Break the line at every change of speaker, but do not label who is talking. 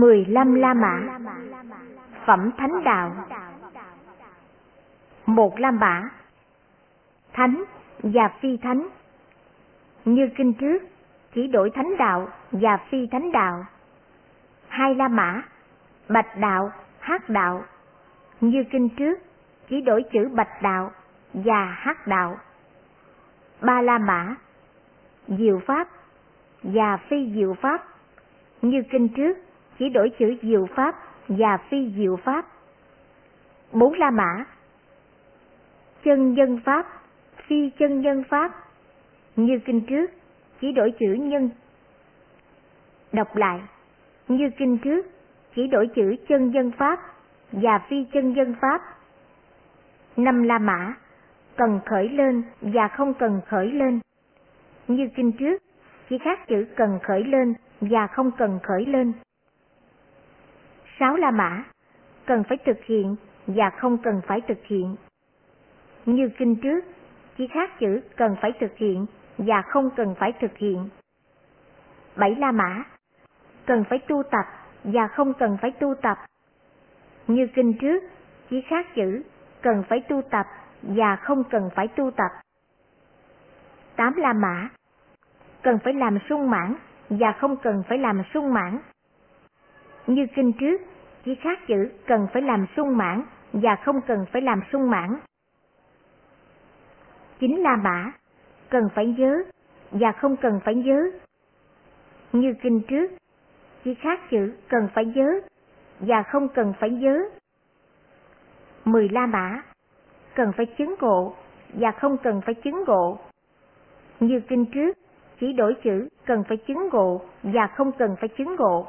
15 La Mã. Phẩm Thánh Đạo. Một La Mã. Thánh và Phi Thánh. Như kinh trước, chỉ đổi Thánh Đạo và Phi Thánh Đạo. Hai La Mã. Bạch Đạo, Hát Đạo. Như kinh trước, chỉ đổi chữ Bạch Đạo và Hát Đạo. Ba La Mã. Diệu Pháp và Phi Diệu Pháp. Như kinh trước, chỉ đổi chữ diệu pháp và phi diệu pháp. Bốn La Mã Chân nhân pháp, phi chân nhân pháp, như kinh trước, chỉ đổi chữ nhân. Đọc lại, như kinh trước, chỉ đổi chữ chân dân pháp và phi chân dân pháp. Năm La Mã, cần khởi lên và không cần khởi lên. Như kinh trước, chỉ khác chữ cần khởi lên và không cần khởi lên sáu la mã, cần phải thực hiện và không cần phải thực hiện. Như kinh trước, chỉ khác chữ cần phải thực hiện và không cần phải thực hiện. Bảy la mã, cần phải tu tập và không cần phải tu tập. Như kinh trước, chỉ khác chữ cần phải tu tập và không cần phải tu tập. Tám la mã, cần phải làm sung mãn và không cần phải làm sung mãn. Như kinh trước, chỉ khác chữ cần phải làm sung mãn và không cần phải làm sung mãn. Chính La Mã, cần phải nhớ và không cần phải nhớ. Như kinh trước, chỉ khác chữ cần phải nhớ và không cần phải nhớ. Mười La Mã, cần phải chứng ngộ và không cần phải chứng ngộ. Như kinh trước, chỉ đổi chữ cần phải chứng ngộ và không cần phải chứng ngộ.